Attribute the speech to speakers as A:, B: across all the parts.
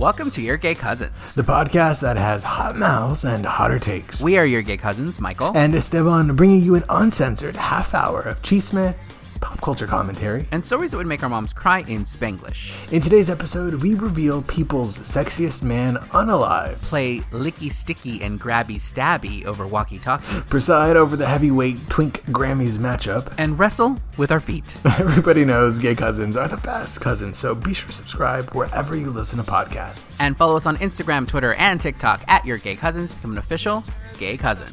A: Welcome to Your Gay Cousins.
B: the podcast that has hot mouths and hotter takes.
A: We are your gay cousins, Michael.
B: and Estevan bringing you an uncensored half hour of chisme, pop culture commentary.
A: and stories that would make our moms cry in Spanglish.
B: In today's episode, we reveal people's sexiest man unalive,
A: Play licky sticky and grabby stabby over walkie talkie.
B: preside over the heavyweight Twink Grammys matchup.
A: And wrestle with our feet.
B: Everybody knows gay cousins are the best cousins, so be sure to subscribe wherever you listen to podcasts.
A: And follow us on Instagram, Twitter, and TikTok at Your Gay Cousins. Become an official gay cousin.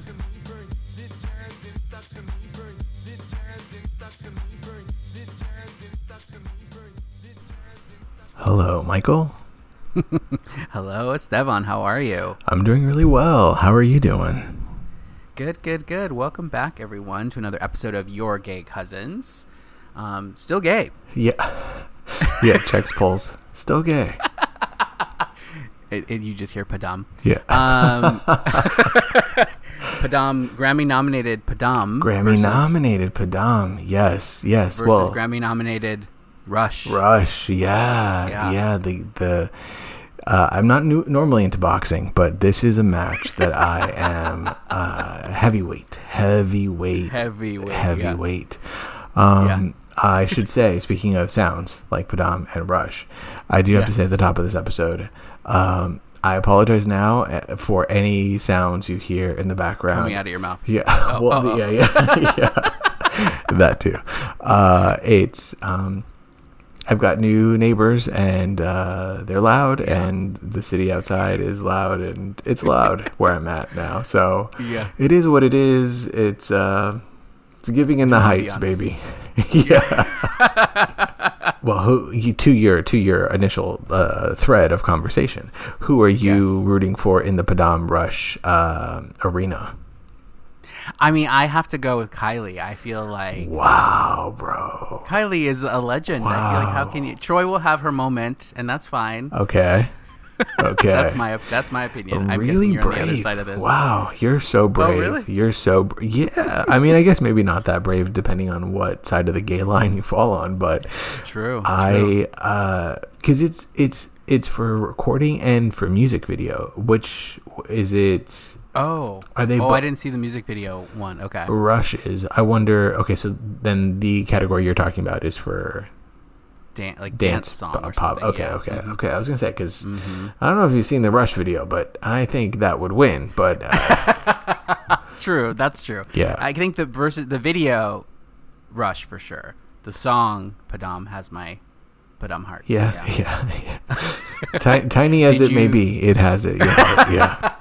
B: Hello, Michael.
A: Hello, Estevan. How are you?
B: I'm doing really well. How are you doing?
A: Good, good, good. Welcome back, everyone, to another episode of Your Gay Cousins. Um, still gay.
B: Yeah. Yeah, checks polls. Still gay.
A: It, it- you just hear Padam.
B: Yeah.
A: Um, Padam, Grammy nominated Padam.
B: Grammy
A: versus,
B: nominated Padam. Yes, yes.
A: versus
B: well,
A: Grammy nominated Rush.
B: Rush. Yeah,
A: Yeah.
B: yeah. the the. Uh, I'm not nu- normally into boxing, but this is a match that I am uh, heavyweight, heavyweight,
A: Heavyweight, yeah.
B: heavyweight. Um,
A: Yeah.
B: I should say, speaking of sounds like Padam and Rush, I do have to say at the top of this episode, um, I apologize now uh, for any sounds you hear in the background.
A: Coming out of your mouth.
B: Yeah.
A: Oh,
B: well, yeah, yeah, yeah. that too. Uh, it's um, I've got new neighbors and uh, they're loud, and the city outside is loud, and it's loud where I'm at now. So
A: Yeah.
B: it is what it is. It's uh, it's giving in the heights, baby. yeah. well, who you to your to your initial uh, thread of conversation? Who are you
A: Yes.
B: rooting for in the Padam Rush uh, arena?
A: I mean, I have to go with Kylie. I feel like
B: Wow, bro.
A: Kylie is a legend. I feel like how can you? Troye will have her moment, and that's fine.
B: Okay. Okay.
A: That's my that's my opinion. I'm
B: really
A: you're
B: brave.
A: on the other side of this. Oh,
B: Wow, you're so brave.
A: Oh, really?
B: You're so br- yeah. I mean, I guess maybe not that brave, depending on what side of the gay line you fall on. But
A: True. true.
B: I, uh, because it's it's it's for recording and for music video. Which is it?
A: Oh,
B: Are they
A: Oh,
B: bo-
A: I didn't see the music video one. Okay.
B: Rush is. I wonder. Okay, so then the category you're talking about is for
A: Dan- like dance,
B: dance,
A: song
B: pop. Okay,
A: yeah.
B: okay,
A: Mhm.
B: okay. I was gonna say because
A: Mm-hmm.
B: I don't know if you've seen the Rush video, but I think that would win. But uh,
A: True. That's true.
B: Yeah.
A: I think the versus the video, Rush for sure. The song Padam has my Padam heart.
B: yeah, yeah, yeah. Ti- tiny as
A: Did
B: it may be, it has it. Yeah, yeah.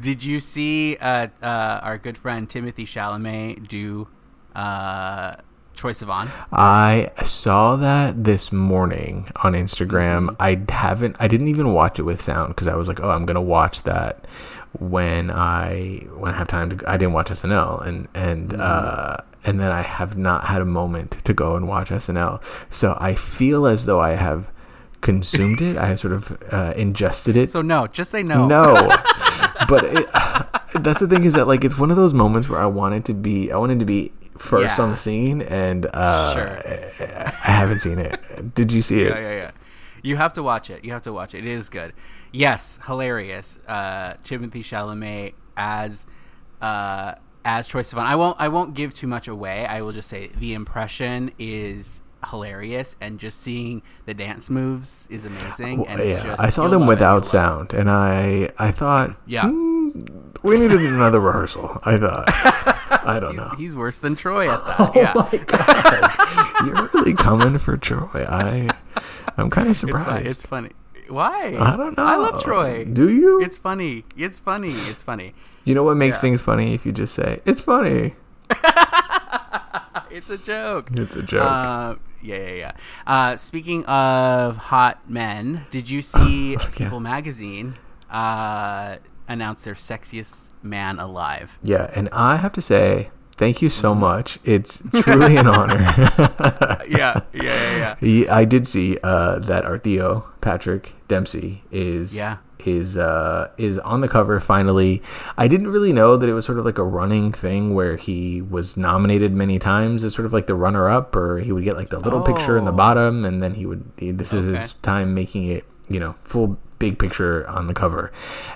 A: Did you see uh, uh, our good friend Timothée Chalamet do uh, Troye Sivan?
B: I saw that this morning on Instagram. I haven't. I didn't even watch it with sound because I was like, oh, I'm gonna watch that when I when I have time to. I didn't watch SNL and and
A: Mm-hmm.
B: uh, and then I have not had a moment to go and watch SNL. So I feel as though I have consumed it. I have sort of uh, ingested it.
A: So no, just say no.
B: No, but it, that's the thing is that like it's one of those moments where I wanted to be. I wanted to be first
A: Yeah.
B: on the scene, and uh,
A: Sure.
B: I haven't seen it. Did you see it?
A: Yeah, yeah, yeah. You have to watch it. You have to watch it. It is good. Yes, hilarious. Uh, Timothée Chalamet as uh, as Troye Sivan. I won't. I won't give too much away. I will just say the impression is hilarious, and just seeing the dance moves is amazing. And it's
B: yeah,
A: just,
B: I saw them without sound, and I I thought,
A: Yeah.
B: "Hmm, we needed another rehearsal. I thought, I don't know.
A: He's worse than Troye at that.
B: Oh
A: yeah.
B: my god, you're really coming for Troye. I I'm kind of
A: It's
B: surprised.
A: funny. It's funny. Why?
B: I don't know.
A: I love Troye.
B: Do you?
A: It's funny. It's funny. It's funny.
B: you know what makes
A: Yeah.
B: things funny if you just say it's funny.
A: It's a joke.
B: It's a joke.
A: Uh, yeah, yeah, yeah. Uh, speaking of hot men, did you see
B: Yeah.
A: People Magazine uh, announce their sexiest man alive?
B: Yeah, and I have to say, thank you so much. It's truly an honor.
A: Yeah, yeah, yeah, yeah.
B: I did see uh, that our Theo Patrick Dempsey is
A: Yeah.
B: Is uh, is on the cover finally. I didn't really know that it was sort of like a running thing where he was nominated many times as sort of like the runner up, or he would get like the little picture in the
A: Oh.
B: bottom, and then he would. This is his time making it you know, full big picture on the cover,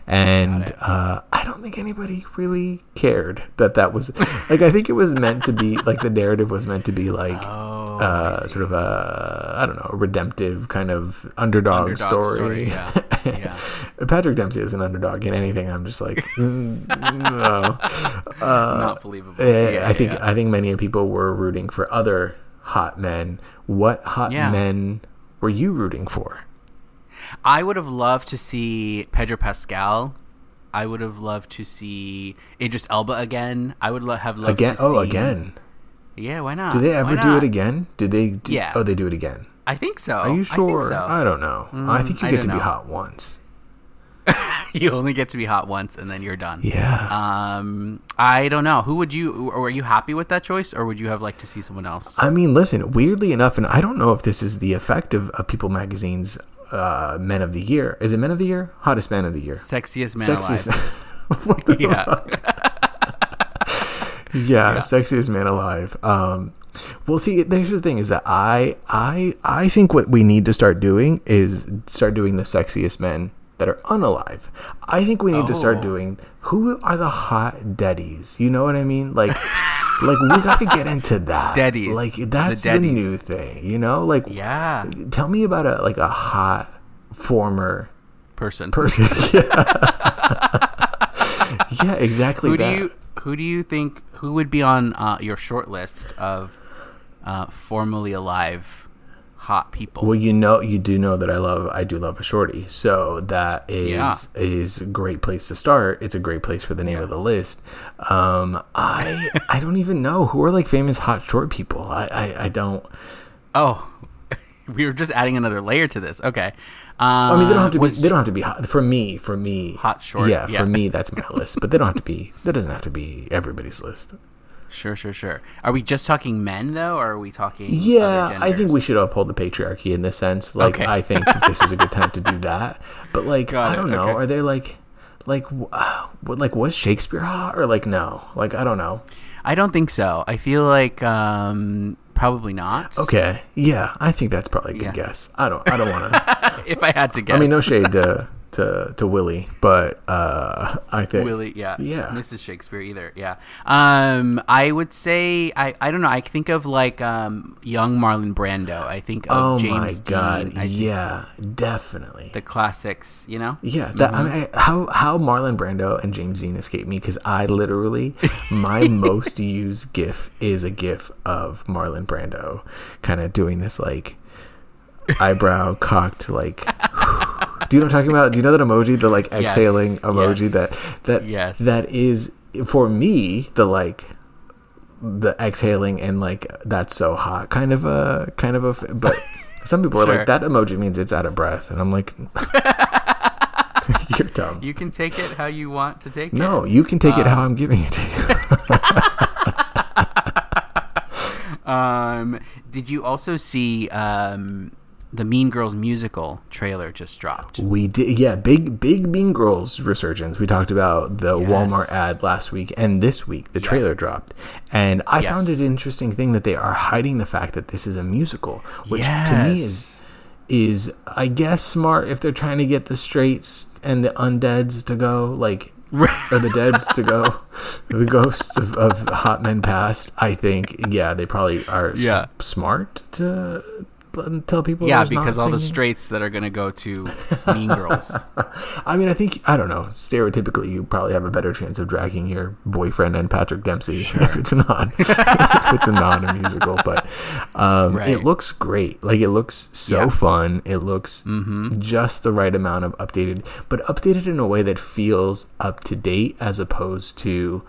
B: and uh, I don't think anybody really cared that that was like. I think it was meant to be like the narrative was meant to be like
A: Oh,
B: uh, sort of a I don't know a redemptive kind of underdog,
A: Underdog
B: story.
A: story, yeah, yeah.
B: Patrick Dempsey is an underdog in anything. I'm just like mm, no.
A: Not believable.
B: Eh,
A: Yeah,
B: I think
A: yeah.
B: I think many people were rooting for other hot men. What hot men were you rooting for?
A: I would have loved to see Pedro Pascal. I would have loved to see Idris Elba again. I would lo- have loved
B: Again?
A: to
B: Oh,
A: see-
B: again. Oh, again.
A: Yeah, why not?
B: Do they ever do it again? Did they? Do,
A: Yeah.
B: Oh, they do it again.
A: I think so.
B: Are you sure?
A: I so.
B: I don't know. I think you
A: I
B: get to
A: don't
B: be hot once.
A: you only get to be hot once, and then you're done.
B: Yeah.
A: Um, I don't know. Who would you? Or were you happy with that choice, or would you have liked to see someone else?
B: I mean, listen. Weirdly enough, and I don't know if this is the effect of, of People Magazine's uh, Men of the Year. Is it Men of the Year? Hottest Man of the Year.
A: Sexiest man
B: Sexiest.
A: alive.
B: The
A: Yeah.
B: yeah, sexiest man alive. Um, well, see, there's the thing is that I, I, I think what we need to start doing is start doing the sexiest men that are unalive. I think we need to start
A: Oh.
B: doing who are the hot daddies. You know what I mean? Like, like we got to get into that.
A: Daddies.
B: Like
A: The
B: that's the,
A: daddies.
B: new thing. You know, like
A: yeah.
B: tell me about a like a hot former
A: Person.
B: person. yeah. yeah, exactly.
A: Who do you? Who do you think? Who would be on uh, your short list of uh, formerly alive hot people?
B: Well, you know, you do know that I love, I do love a shorty. So that is
A: Yeah.
B: is a great place to start. It's a great place for the name of the list. Um, I I don't even know who are like famous hot short people. I I, I don't.
A: oh, we were just adding another layer to this. Okay. Um,
B: I mean, they don't have to be. They don't have to be hot. For me, for me,
A: Hot short,
B: Yeah,
A: yeah.
B: for me, that's my list. But they don't have to be. That doesn't have to be everybody's list.
A: Sure, sure, sure. Are we just talking men though, or are we talking?
B: Yeah, I think we should uphold the patriarchy in this sense. Like,
A: Okay.
B: I think this is a good time to do that. But like,
A: Got
B: I don't know.
A: okay.
B: Are there like, like, uh, what, like, was Shakespeare hot or like no? Like, I don't know.
A: I don't think so. I feel like um, probably not.
B: Okay, yeah, I think that's probably a good
A: Yeah.
B: guess. I don't, I don't want to.
A: if I had to guess,
B: I mean, no shade to to to Willie, but uh, I think
A: Willie, yeah,
B: Yeah.
A: Mrs. Shakespeare either, yeah. Um, I would say I, I don't know. I think of like um, young Marlon Brando. I think of
B: Oh
A: James
B: my
A: Dean.
B: god,
A: I
B: yeah, definitely.
A: the classics. You know,
B: Yeah, that,
A: Mm-hmm.
B: mean, I- how how Marlon Brando and James Dean escaped me because I literally my most used GIF is a GIF of Marlon Brando kind of doing this like eyebrow cocked like. Do you know what I'm talking about? Do you know that emoji, the like
A: Yes,
B: exhaling emoji
A: yes,
B: that that
A: yes.
B: that is for me the like the exhaling and like that's so hot kind of a kind of a but some people are like that emoji means it's out of breath and I'm like you're dumb.
A: you can take it how you want to take it.
B: no, you can take it
A: Uh,
B: how I'm giving it to you.
A: Um, did you also see um, the Mean Girls musical trailer just dropped?
B: We did, yeah. Big, big Mean Girls resurgence. We talked about the
A: Yes.
B: Walmart ad last week, and this week the trailer dropped. And I found it an interesting thing that they are hiding the fact that this is a musical, which to me is is I guess smart if they're trying to get the straights and the undeads to go, like or the deads to go, the ghosts of, of hot men past. I think, yeah, they probably are s-
A: Yeah.
B: smart to tell people.
A: yeah, because all the
B: singing.
A: straights that are going to go to Mean Girls.
B: I mean, I think I don't know. Stereotypically, you probably have a better chance of dragging your boyfriend and Patrick Dempsey if it's not if it's a non a musical. But um,
A: Right.
B: it looks great. Like it looks so
A: Yeah.
B: fun. It looks
A: Mm-hmm.
B: just the right amount of updated, but updated in a way that feels up to date, as opposed to.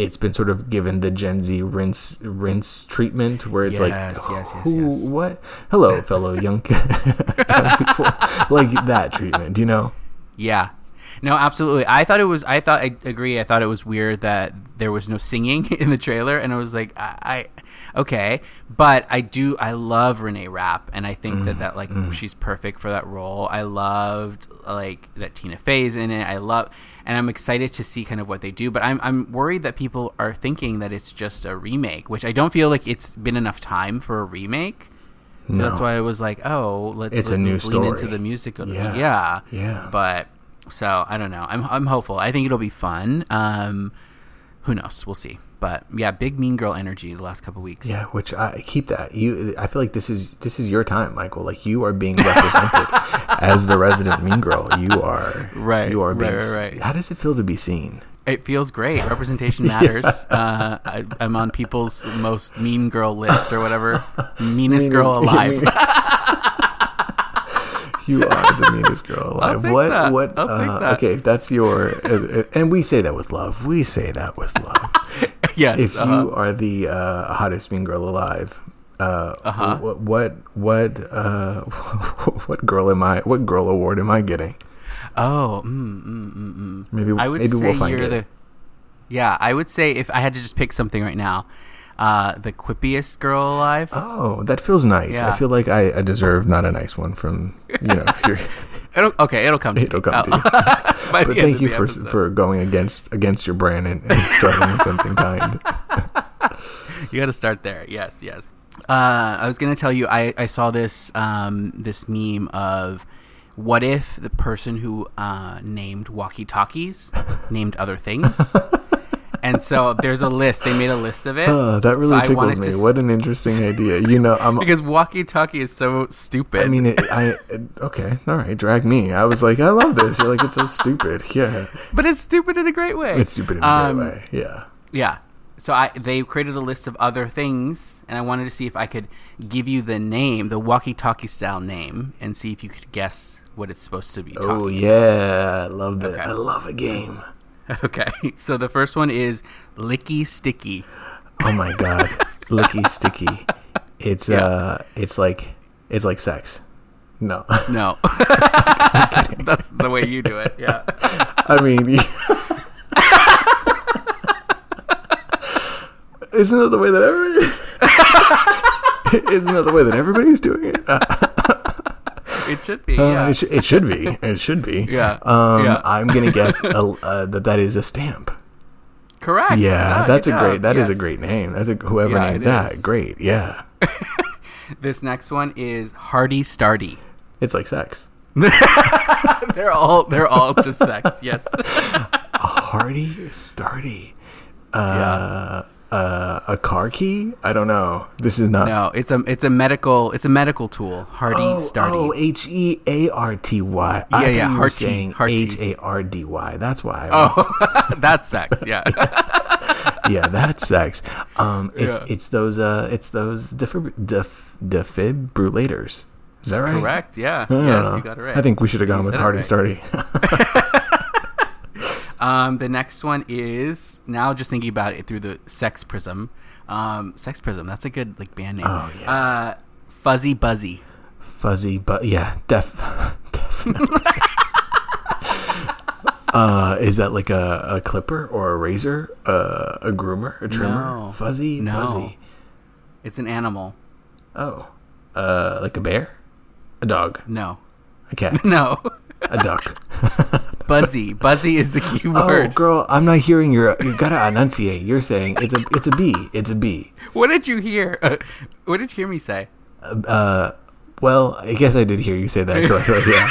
B: It's been sort of given the Gen Z rinse rinse treatment, where it's
A: Yes,
B: like,
A: yes, yes,
B: who,
A: yes.
B: what? Hello, fellow young, people, like that treatment, you know?
A: Yeah. No, absolutely. I thought it was. I thought I agree. I thought it was weird that there was no singing in the trailer, and I was like, I, I okay, but I do. I love Reneé Rapp, and I think that mm, that like mm. she's perfect for that role. I loved like that Tina Fey's in it. I love, and I'm excited to see kind of what they do. But I'm I'm worried that people are thinking that it's just a remake, which I don't feel like it's been enough time for a remake. So
B: No.
A: that's why I was like, oh, let's
B: It's a
A: lean
B: new
A: into the music.
B: Yeah.
A: Yeah.
B: Yeah.
A: But so I don't know. I'm I'm hopeful. I think it'll be fun. Um, who knows? We'll see. But yeah, big Mean Girl energy the last couple weeks.
B: Yeah, which I keep that. You, I feel like this is this is your time, Michael. Like you are being represented as the resident mean girl. You are
A: Right,
B: You are being.
A: right, right, right.
B: How does it feel to be seen?
A: It feels great. Representation matters. uh, I, I'm on people's most mean girl list or whatever. Meanest girl alive.
B: you are the meanest girl alive. what?
A: that.
B: What? Uh,
A: that.
B: Okay, that's your. Uh, and we say that with love. We say that with love.
A: yes.
B: if
A: uh-huh.
B: you are the uh, hottest mean girl alive, uh,
A: Uh-huh.
B: what what what uh, what girl am I? What girl award am I getting?
A: Oh, mm, mm, mm, mm.
B: Maybe
A: I would
B: maybe
A: say
B: we'll find
A: you're
B: it.
A: the. Yeah, I would say if I had to just pick something right now, uh, the quippiest girl alive.
B: Oh, that feels nice.
A: Yeah.
B: I feel like I, I deserve not a nice one from you know.
A: It'll, okay, it'll come to
B: it'll
A: me.
B: come to you. But thank you for
A: episode.
B: for going against against your brand and, and starting with something kind.
A: You got to start there. Yes, yes. Uh, I was gonna tell you. I, I saw this um, this meme of what if the person who uh, named walkie talkies named other things, and so there's a list. They made a list of it.
B: That really
A: I
B: tickles me. What an interesting idea. You know, I'm.
A: because walkie talkie is so stupid.
B: I mean, it, I okay, all right. Drag me. I was like, I love this. You're like, it's so stupid. Yeah,
A: but it's stupid in a great way.
B: it's stupid in a
A: Um,
B: great way. Yeah.
A: Yeah. So I they created a list of other things, and I wanted to see if I could give you the name, the walkie-talkie style name, and see if you could guess what it's supposed to be.
B: Oh yeah, I love that.
A: Okay.
B: I love a game.
A: Okay. So the first one is Licky Sticky.
B: Oh my god, licky sticky. It's
A: Yeah.
B: uh, it's like it's like sex. No,
A: No, that's the way you do it. Yeah.
B: I mean, isn't that the way that everybody? isn't that the way that everybody's doing it? Uh,
A: It should be.
B: uh, it, sh- it should be. It should be.
A: Yeah.
B: Um,
A: Yeah.
B: I'm gonna guess uh, uh, that that is a stamp.
A: Correct.
B: Yeah,
A: Ah,
B: that's a great. That is a great name. That's a whoever
A: Yeah,
B: named that.
A: is.
B: Great. Yeah,
A: This next one is Hardy Stardy.
B: it's like sex.
A: They're all they're all just sex. Yes.
B: A hearty, starty. Uh, uh, a car key? I don't know. This is not.
A: No, it's a it's a medical it's a medical tool. Hardy
B: Oh,
A: Stardy.
B: oh, H E A R T Y.
A: Yeah, yeah,
B: you were
A: Hearty,
B: saying H A R D Y. That's why.
A: Oh, that's sex. Yeah.
B: yeah, that's sex. Um, it's
A: Yeah.
B: it's those uh, it's those defib- def- defibrillators. Is that right?
A: Correct. Yeah.
B: I
A: Yes, you got it right.
B: I think we should have gone
A: You
B: with Hardy
A: right.
B: Starty.
A: Um, the next one is now just thinking about it through the Sex Prism. Um, Sex Prism. That's a good like band name.
B: Oh, yeah.
A: Uh, Fuzzy Buzzy.
B: Fuzzy, but yeah, def- definitely. uh, is that like a, a clipper or a razor? Uh, a groomer? A trimmer?
A: No.
B: Fuzzy,
A: No.
B: buzzy.
A: It's an animal.
B: Oh, uh, like a bear, a dog,
A: No.
B: a cat,
A: No.
B: A duck.
A: Buzzy. Buzzy is the key
B: Oh,
A: word.
B: girl, I'm not hearing your. You gotta enunciate. You're saying it's a it's a bee. It's a bee.
A: What did you hear? Uh, what did you hear me say?
B: Uh, well, I guess I did hear you say that correctly. Yeah,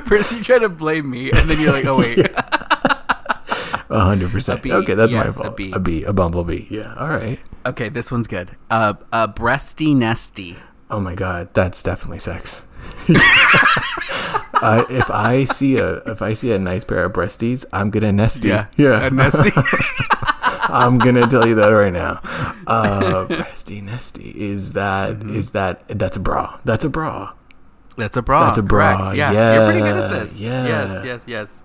A: First you try to blame me, and then you're like, oh wait.
B: a hundred percent.
A: Bee.
B: Okay, that's my
A: Yes, a
B: fault.
A: bee.
B: A bee, a bumblebee. Yeah. All right.
A: okay, this one's good. Uh, uh, breasty nesty.
B: Oh my god, that's definitely sex. I, if I see a if I see a nice pair of breasties, I'm gonna nesty.
A: Yeah.
B: yeah.
A: A nesty.
B: I'm gonna tell you that right now. Uh, breasty nesty is that
A: Mm-hmm.
B: is that that's a bra. That's a bra.
A: That's a bra.
B: That's a bra,
A: Correct. Yeah. You're pretty good at this.
B: yeah.
A: Yes, yes, yes.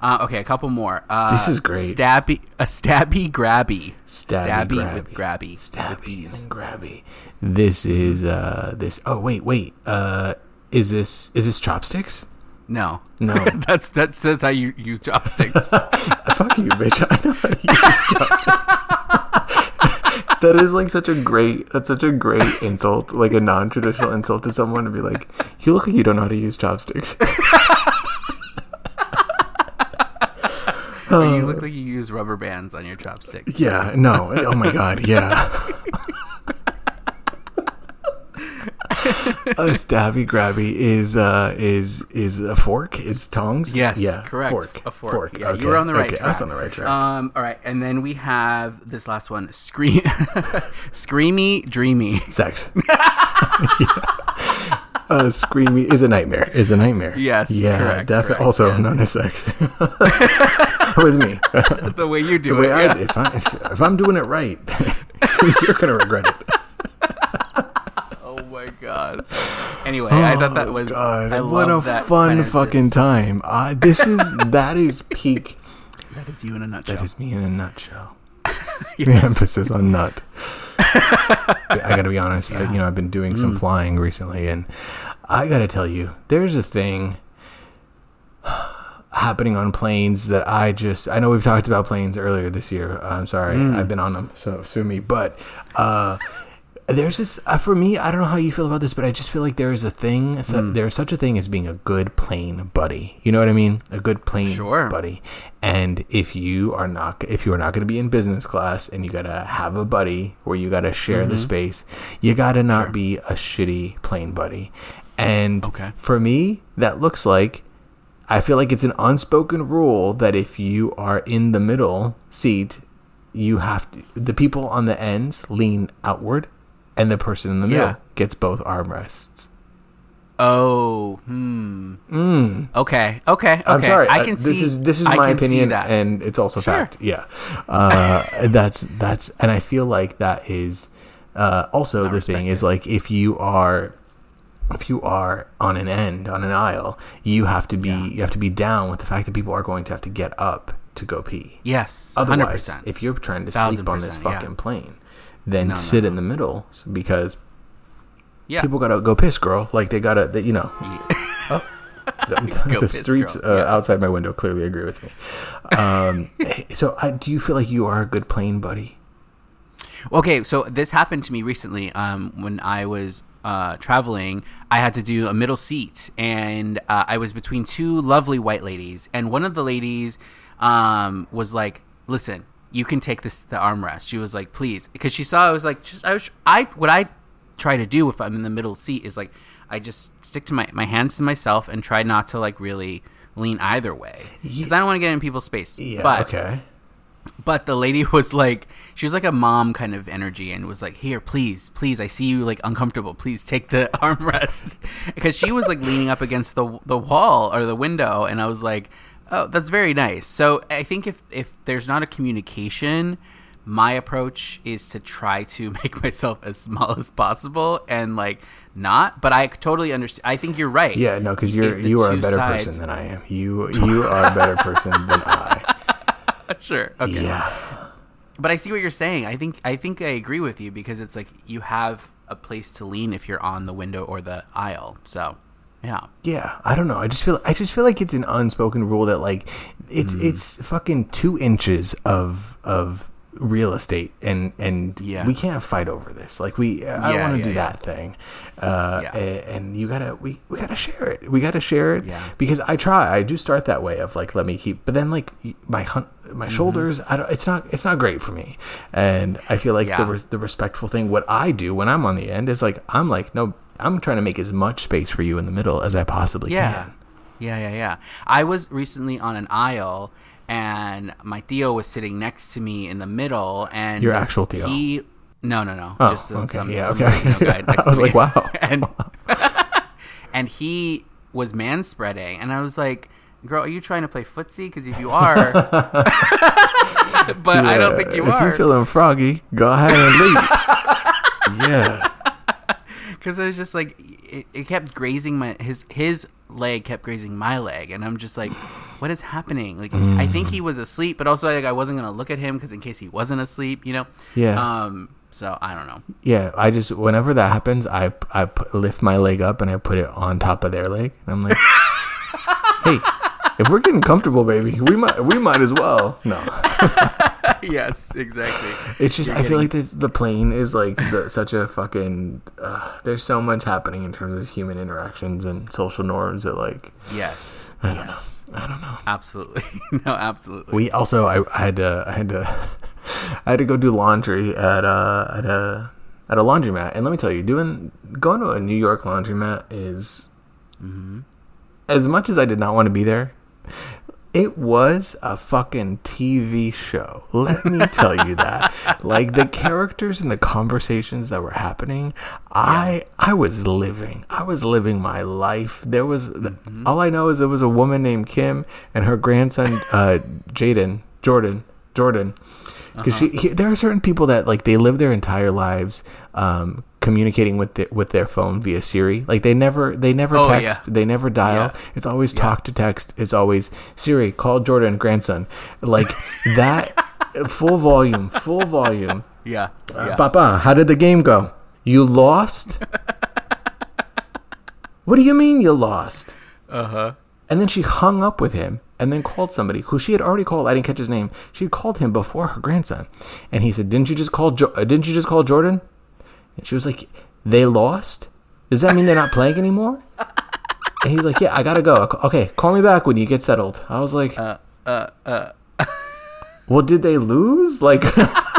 A: Uh, okay, a couple more. Uh,
B: This is great.
A: Stabby, a stabby grabby.
B: Stabby,
A: with grabby.
B: Stabby and grabby. This is uh this. Oh wait, wait. Uh, is this is this chopsticks?
A: No,
B: No.
A: that's that says how you use chopsticks.
B: Fuck you, bitch. I know how to use chopsticks. that is like such a great. That's such a great insult, like a non-traditional insult to someone to be like, "You look like you don't know how to use chopsticks."
A: You uh, look like you use rubber bands on your chopsticks.
B: yeah. No. Oh my god. Yeah. A stabby grabby is uh is is a fork is tongs
A: Yes,
B: yeah
A: correct.
B: fork
A: A fork. Yeah,
B: okay.
A: you were on the right
B: okay.
A: track.
B: I was on the right track
A: Um, all right, and then we have this last one: scream, screamy, dreamy.
B: sex uh, screamy is a nightmare is a nightmare
A: Yes,
B: yeah
A: correct,
B: definitely
A: correct,
B: also
A: yes.
B: known as sex with me
A: the way you do
B: the way
A: it.
B: I,
A: yeah.
B: if, I, if, if I'm doing it right you're gonna regret it
A: god. Anyway, I thought that
B: Oh,
A: was.
B: God,
A: I
B: what a fun
A: kind of
B: fucking
A: just-
B: time uh, this is that is peak
A: That is you in a nutshell.
B: That is me in a nutshell.
A: Yes.
B: The emphasis on nut. I got to be honest. I, you know, I've been doing
A: Mm.
B: some flying recently, and I got to tell you, there's a thing happening on planes that I just. I know we've talked about planes earlier this year. I'm sorry,
A: Mm.
B: I've been on them, so sue me. But uh, there's this uh, for me. I don't know how you feel about this, but I just feel like there is a thing. So,
A: Mm.
B: There's such a thing as being a good plane buddy. You know what I mean? A good plane
A: Sure.
B: buddy. And if you are not, if you are not going to be in business class, and you gotta have a buddy where you gotta share the space, you gotta not
A: Mm-hmm. Sure.
B: be a shitty plane buddy. And
A: Okay.
B: for me, that looks like I feel like it's an unspoken rule that if you are in the middle seat, you have to, the people on the ends lean outward, and the person in the middle
A: Yeah.
B: gets both armrests.
A: Oh, hmm.
B: Mm.
A: Okay, okay, okay.
B: I'm sorry.
A: I can
B: this
A: see.
B: is this is
A: I
B: my opinion, and it's also
A: Sure.
B: fact. Yeah, uh, that's that's, and I feel like that is uh, also the thing is like if you are if you are on an end on an aisle, you have to be
A: Yeah.
B: you have to be down with the fact that people are going to have to get up to go pee.
A: yes, hundred
B: Otherwise,
A: percent.
B: if you're trying to sleep on this
A: percent, yeah.
B: fucking plane, then
A: No,
B: sit
A: no.
B: in the middle because
A: Yeah.
B: people gotta go piss, girl. Like they gotta, they, you know. The,
A: Go
B: the
A: piss,
B: streets uh,
A: Yeah.
B: outside my window clearly agree with me. Um, so, I, do you feel like you are a good plane buddy?
A: Okay, so this happened to me recently. Um, when I was uh, traveling, I had to do a middle seat, and uh, I was between two lovely white ladies, and one of the ladies um, was like, "Listen, you can take this the armrest." She was like, "Please," because she saw I was like, just, I was, I what I try to do if I'm in the middle seat is like, I just stick to my my hands to myself and try not to like really lean either way because I don't want to get in people's space.
B: Yeah.
A: but
B: okay.
A: but the lady was like she was like a mom kind of energy and was like here please please i see you like uncomfortable please take the armrest because she was like leaning up against the the wall or the window and i was like oh that's very nice so i think if if there's not a communication my approach is to try to make myself as small as possible and like not but i totally understand i think you're right
B: Yeah, no, because you're you are a better
A: sides-
B: person than I am. You you are a better person than I.
A: sure okay
B: Yeah.
A: But I see what you're saying. I think I think I agree with you because it's like you have a place to lean if you're on the window or the aisle. So, yeah.
B: Yeah, I don't know. I just feel I just feel like it's an unspoken rule that like it's
A: Mm.
B: it's fucking two inches of of real estate and and
A: Yeah.
B: we can't fight over this. Like we I don't
A: Yeah,
B: want to
A: yeah,
B: do that thing. Uh, and you gotta we we gotta share it. We gotta share it
A: Yeah.
B: because I try. I do start that way of like let me keep, but then like my hunt my
A: Mm-hmm.
B: shoulders. I don't. It's not. It's not great for me. And I feel like the the respectful thing. What I do when I'm on the end is like I'm like no. I'm trying to make as much space for you in the middle as I possibly
A: Yeah.
B: can.
A: Yeah, yeah, yeah. I was recently on an aisle and my Theo was sitting next to me in the middle and
B: Your actual Theo?
A: He No, no, no.
B: Oh,
A: just
B: okay.
A: some,
B: Yeah,
A: some
B: okay.
A: Latino guy next
B: I was
A: to
B: like,
A: me.
B: wow.
A: and and he was manspreading and I was like, "Girl, are you trying to play footsie? Because if you are, but I don't think you
B: if
A: are."
B: you're feeling froggy, go ahead and leave. yeah.
A: Because I was just like, it, it kept grazing my his his leg kept grazing my leg, and I'm just like, what is happening? Like, I think he was asleep, but also like I wasn't gonna look at him because in case he wasn't asleep, you know.
B: Yeah.
A: Um. So I don't know.
B: Yeah. I just, whenever that happens, I, I put, lift my leg up and I put it on top of their leg. And I'm like, hey, if we're getting comfortable, baby, we might, we might as well. No.
A: yes, exactly.
B: It's just
A: You're
B: I feel like this, the plane is like the, such a fucking. Uh, there's so much happening in terms of human interactions and social norms that like
A: Yes.
B: I don't
A: yes.
B: know. I don't know.
A: Absolutely. no, absolutely.
B: We also I, I had to I had to I had to go do laundry at uh at a at a laundromat, and let me tell you, doing going to a New York laundromat is as much as I did not want to be there. It was a fucking TV show. Let me tell you that. Like the characters and the conversations that were happening, I I was living. I was living my life. There was all I know is there was a woman named Kim and her grandson uh Jaden, Jordan, Jordan. Because she, he, there are certain people that like they live their entire lives um, communicating with the, with their phone via Siri. Like they never they never
A: Oh,
B: text,
A: yeah.
B: they never dial.
A: Yeah.
B: It's always talk to text. It's always Siri, call Jordan, grandson. Like that, full volume, full volume.
A: Yeah.
B: Uh. Papa, how did the game go? You lost. what do you mean you lost?
A: Uh huh.
B: And then she hung up with him and then called somebody who she had already called. I didn't catch his name. She called him before her grandson. And he said, "Didn't you just call jo- uh, didn't you just call Jordan?" And she was like, "They lost? Does that mean they're not playing anymore?" And he's like, "Yeah, I got to go. Okay, call me back when you get settled." I was like,
A: Uh, uh, uh.
B: "Well, did they lose? Like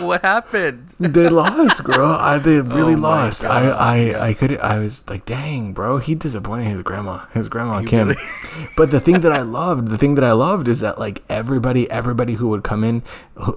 A: What happened?
B: they lost, girl. I they really
A: Oh
B: lost.
A: God.
B: I I I couldn't. I was like, dang, bro. He disappointed his grandma. His grandma Kim. but the thing that I loved, the thing that I loved is that like everybody, everybody who would come in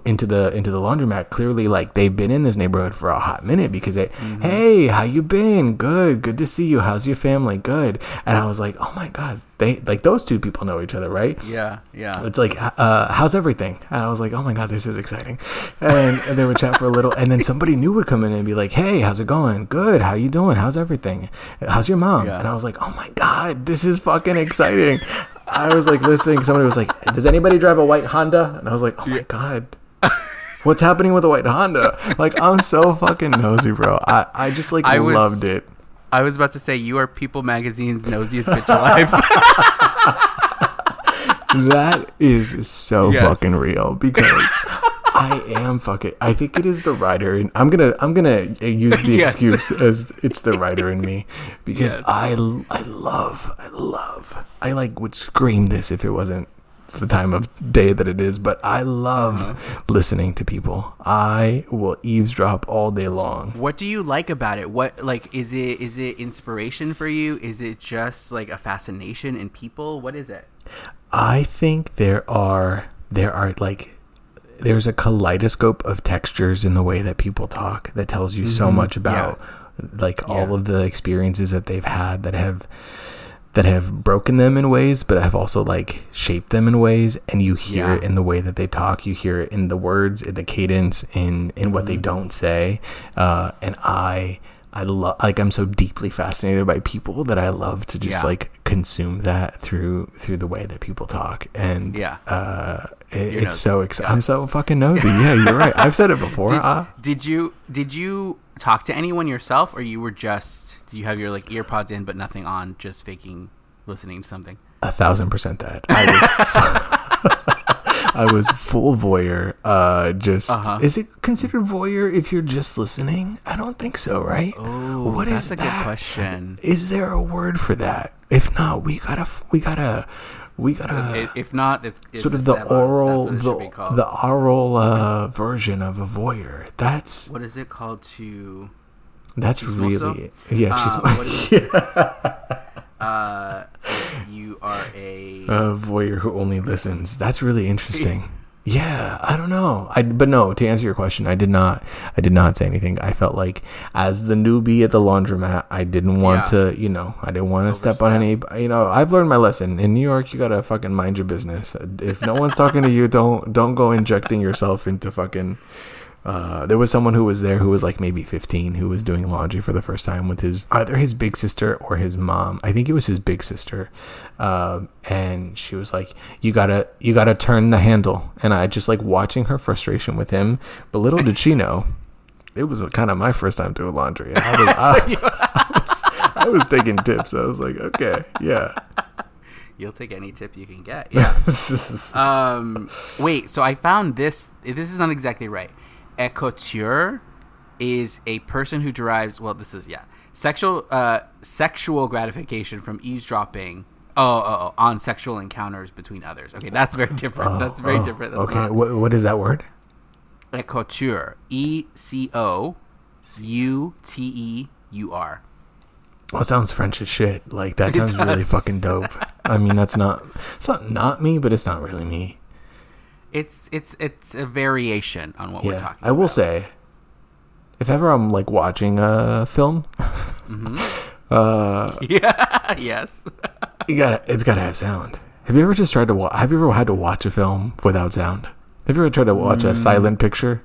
B: into the into the laundromat, clearly like they've been in this neighborhood for a hot minute because they,
A: Mm-hmm.
B: hey, how you been? Good, good to see you. How's your family? Good. And I was like, oh my god, they like those two people know each other, right?
A: Yeah. Yeah.
B: It's like, uh, how's everything? And I was like, oh my god, this is exciting. And, and they would chat for a little, and then somebody new would come in and be like, hey, how's it going? Good. How you doing? How's everything? How's your mom?
A: Yeah.
B: And I was like, oh my god, this is fucking exciting. I was like listening. Somebody was like, does anybody drive a white Honda? And I was like, oh my god. What's happening with the white Honda? Like I'm so fucking nosy, bro. I, I just like
A: I was-
B: loved it.
A: I was about to say you are People Magazine's nosiest bitch alive.
B: That is so
A: Yes.
B: fucking real because I am fucking. I think it is the writer, and I'm gonna I'm gonna use the
A: Yes.
B: excuse as it's the writer in me because
A: Yes.
B: I I love I love I like would scream this if it wasn't for the time of day that it is, but I love
A: Uh-huh.
B: listening to people. I will eavesdrop all day long.
A: what do you like about it? What like is it? Is it inspiration for you? Is it just like a fascination in people? What is it?
B: I think there are there are like there's a kaleidoscope of textures in the way that people talk that tells you so much about like all
A: Mm-hmm.
B: Of the experiences that they've had that have that have broken them in ways but have also like shaped them in ways and you hear
A: Yeah.
B: it in the way that they talk you hear it in the words in the cadence in in what they
A: Mm-hmm.
B: don't say uh and i i love like i'm so deeply fascinated by people that i love to just
A: Yeah.
B: like consume that through through the way that people talk. And
A: Yeah.
B: uh it, it's so exciting i'm so fucking nosy. Yeah you're right. I've said it before.
A: Did,
B: uh,
A: did you did you talk to anyone yourself, or you were just do you have your like ear pods in but nothing on, just faking listening to something?
B: a thousand percent that. I was I was full voyeur. Uh, just
A: Uh-huh.
B: is it considered voyeur if you're just listening? I don't think so, right?
A: Oh,
B: What is
A: that's a good
B: that?
A: question.
B: Is there a word for that? If not, we gotta, we gotta, we gotta.
A: If not, it's, it's
B: sort of the oral,
A: That's what it should be
B: the, the oral uh, version of a voyeur. That's
A: what is it called to?
B: that's really yeah.
A: Uh, is it? uh, are a
B: a voyeur who only listens. That's really interesting. Yeah, I don't know. I but no, to answer your question, I did not I did not say anything. I felt like as the newbie at the laundromat, I didn't want
A: Yeah.
B: to, you know, I didn't want to step on any, you know, I've learned my lesson. In New York, you got to fucking mind your business. If no one's talking to you, don't don't go injecting yourself into fucking uh, there was someone who was there who was like maybe 15 who was doing laundry for the first time with his either his big sister or his mom i think it was his big sister um, and she was like you gotta you gotta turn the handle and i just like watching her frustration with him but little did she know it was kind of my first time doing laundry I, was, I, I was, I was taking tips i was like okay yeah
A: you'll take any tip you can get. Yeah. um. Wait. So I found this. This is not exactly right. Écouteur is a person who derives. Well, this is yeah. Sexual uh sexual gratification from eavesdropping. Oh, oh, oh, on sexual encounters between others. Okay, that's very different. that's very
B: Oh,
A: different. That's
B: okay
A: not-
B: what, what is that word
A: Ecouteur. E C O U T E U R.
B: Well, sounds French as shit. Like that
A: It
B: sounds really fucking dope. I mean, that's not it's not not me, but it's not really me.
A: It's it's it's a variation on what we're
B: Yeah,
A: talking.
B: I will
A: about.
B: say, if ever I'm like watching a film,
A: Mm-hmm.
B: uh,
A: Yeah. yes.
B: you gotta it's gotta have sound. Have you ever just tried to wa- Have you ever had to watch a film without sound? Have you ever tried to watch
A: Mm.
B: a silent picture?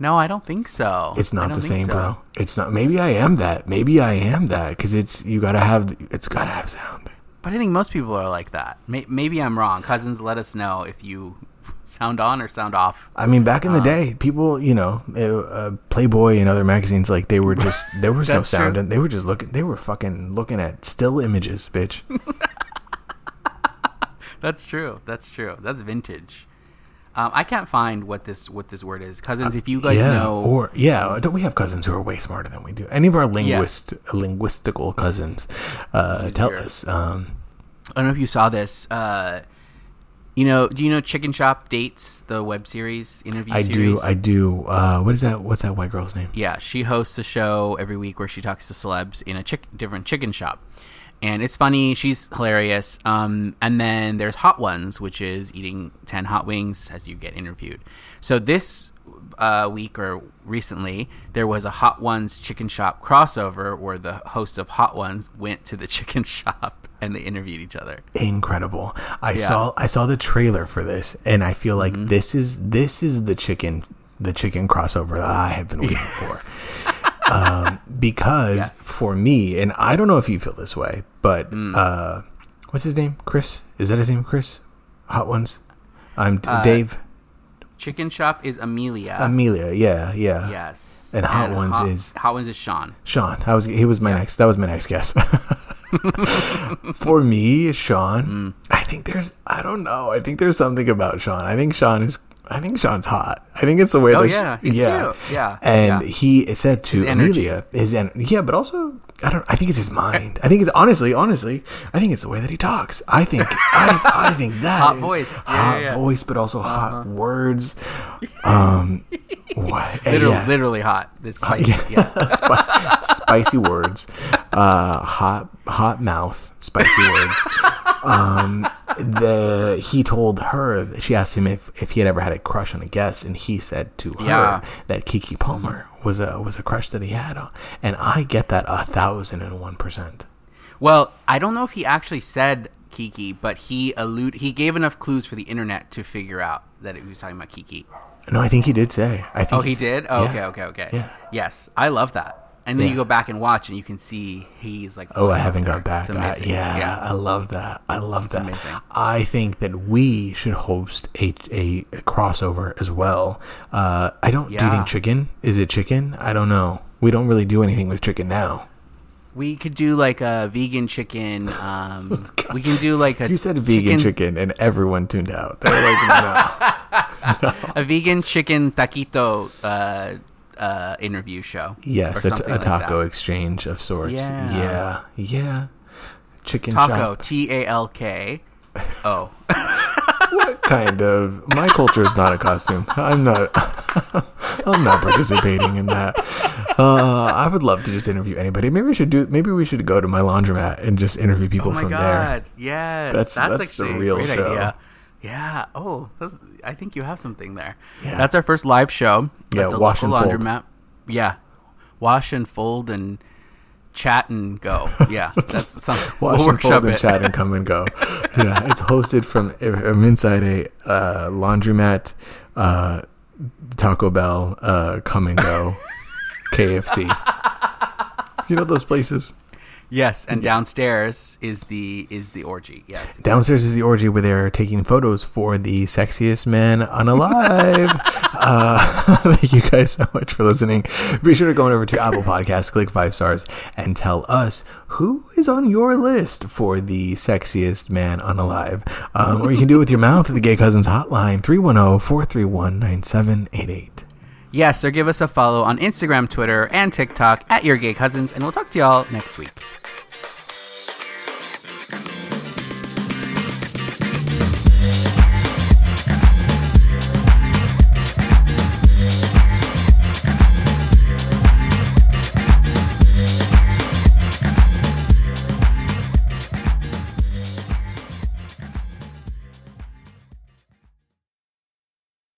A: No, I don't think so.
B: It's not the same,
A: so.
B: bro. It's not. Maybe I am that. Maybe I am that because it's you gotta have. It's gotta have sound.
A: But I think most people are like that. Maybe I'm wrong. Cousins, let us know if you sound on or sound off.
B: I mean, back in the day, people, you know, uh, Playboy and other magazines, like they were just there was no sound,
A: true.
B: and they were just looking. They were fucking looking at still images, bitch.
A: That's true. That's true. That's vintage. Um, I can't find what this what this word is. Cousins, if you guys
B: yeah,
A: know,
B: or yeah, don't we have cousins who are way smarter than we do? Any of our linguist linguistical cousins, uh, tell
A: here.
B: us. Um,
A: I don't know if you saw this. Uh, you know, do you know Chicken Shop Dates, the web series interview
B: I
A: series?
B: do, I do. Uh, what is that? What's that white girl's name?
A: Yeah, she hosts a show every week where she talks to celebs in a chick- different chicken shop. And it's funny, she's hilarious. Um, and then there's Hot Ones, which is eating 10 hot wings as you get interviewed. So this uh, week or recently, there was a Hot Ones chicken shop crossover where the host of Hot Ones went to the chicken shop and they interviewed each other.
B: incredible. I
A: Yeah. Mm-hmm.
B: saw I saw the trailer for this, and I feel like this is this is the chicken the chicken crossover that I have been waiting for. Um, because
A: Yes.
B: for me, and I don't know if you feel this way, but
A: Mm.
B: uh, what's his name? Chris? Is that his name? Chris? Hot ones. I'm
A: Uh,
B: Dave.
A: Chicken shop is Amelia.
B: Amelia. Yeah, yeah.
A: yes.
B: And Hot Ones
A: Hot,
B: is-
A: Hot Ones is Sean.
B: Sean. I was he was my next that was my next guess. For me, Sean,
A: Mm.
B: I think there's I don't know. I think there's something about Sean. I think Sean is I think Sean's hot. I think it's the way
A: Oh,
B: that
A: yeah, he's
B: yeah.
A: cute. Yeah,
B: And
A: yeah.
B: he said to
A: His.
B: Amelia his en- yeah, but also I don't I think it's his mind. I think it's honestly, honestly, I think it's the way that he talks. I think I, I think that
A: Hot voice. Yeah,
B: hot
A: yeah, Uh-huh.
B: voice, but also hot words. Um, what?
A: Literally,
B: yeah.
A: literally hot. This spicy. yeah.
B: Spi- spicy words, uh, hot hot mouth, spicy words. Um, the he told her she asked him if, if he had ever had a crush on a guest, and he said to her
A: Yeah.
B: that Keke Palmer was a was a crush that he had, and I get that a thousand and one percent.
A: Well, I don't know if he actually said Keke, but he allude he gave enough clues for the internet to figure out that he was talking about Keke.
B: No, I think he did say. I think
A: Oh, he did. Oh,
B: yeah.
A: okay, okay, okay.
B: Yeah.
A: Yes, I love that. And then
B: Yeah.
A: you go back and watch, and you can see he's like.
B: Oh, I haven't got back.
A: It's amazing.
B: yeah,
A: yeah.
B: I love that. I love that.
A: amazing.
B: I think that we should host a, a, a crossover as well. Uh, I don't. Do you think chicken? Is it chicken? I don't know. We don't really do anything with chicken now.
A: We could do like a vegan chicken. Um, we can do like a
B: You said vegan chicken, and everyone tuned out. They're like, no.
A: a vegan chicken taquito uh, uh, interview show.
B: Yes,
A: or
B: a, t- a
A: like
B: taco
A: that.
B: exchange of sorts.
A: Yeah.
B: yeah, yeah. Chicken
A: taco. T A L K. Oh,
B: What kind of? My culture is not a costume. I'm not. I'm not participating in that. Uh, I would love to just interview anybody. Maybe we should do. Maybe we should go to my laundromat and just interview people
A: oh my
B: from there.
A: god! Yes,
B: That's-
A: that's,
B: that's the real
A: a great
B: show.
A: idea. Yeah. Oh, that's, I think you have something there.
B: Yeah.
A: That's our first live show.
B: Yeah,
A: the
B: wash
A: local
B: and fold.
A: laundromat. Yeah, wash and fold and chat and go. Yeah, that's something.
B: Watch
A: we'll
B: and fold and
A: it.
B: chat and come and go. yeah, it's hosted from. Inside a uh, laundromat, uh, Taco Bell, uh, come and go, KFC. You know those places.
A: Yes, and downstairs is the is the orgy. Yes.
B: Downstairs is the orgy where they're taking photos for the sexiest man unalive. uh, thank you guys so much for listening. Be sure to go on over to Apple Podcasts, click five stars, and tell us who is on your list for the sexiest man unalive. Um, or you can do it with your mouth at the Gay Cousins Hotline, 310 431 9788.
A: Yes, or give us a follow on Instagram, Twitter, and TikTok at Your Gay Cousins, and we'll talk to y'all next week.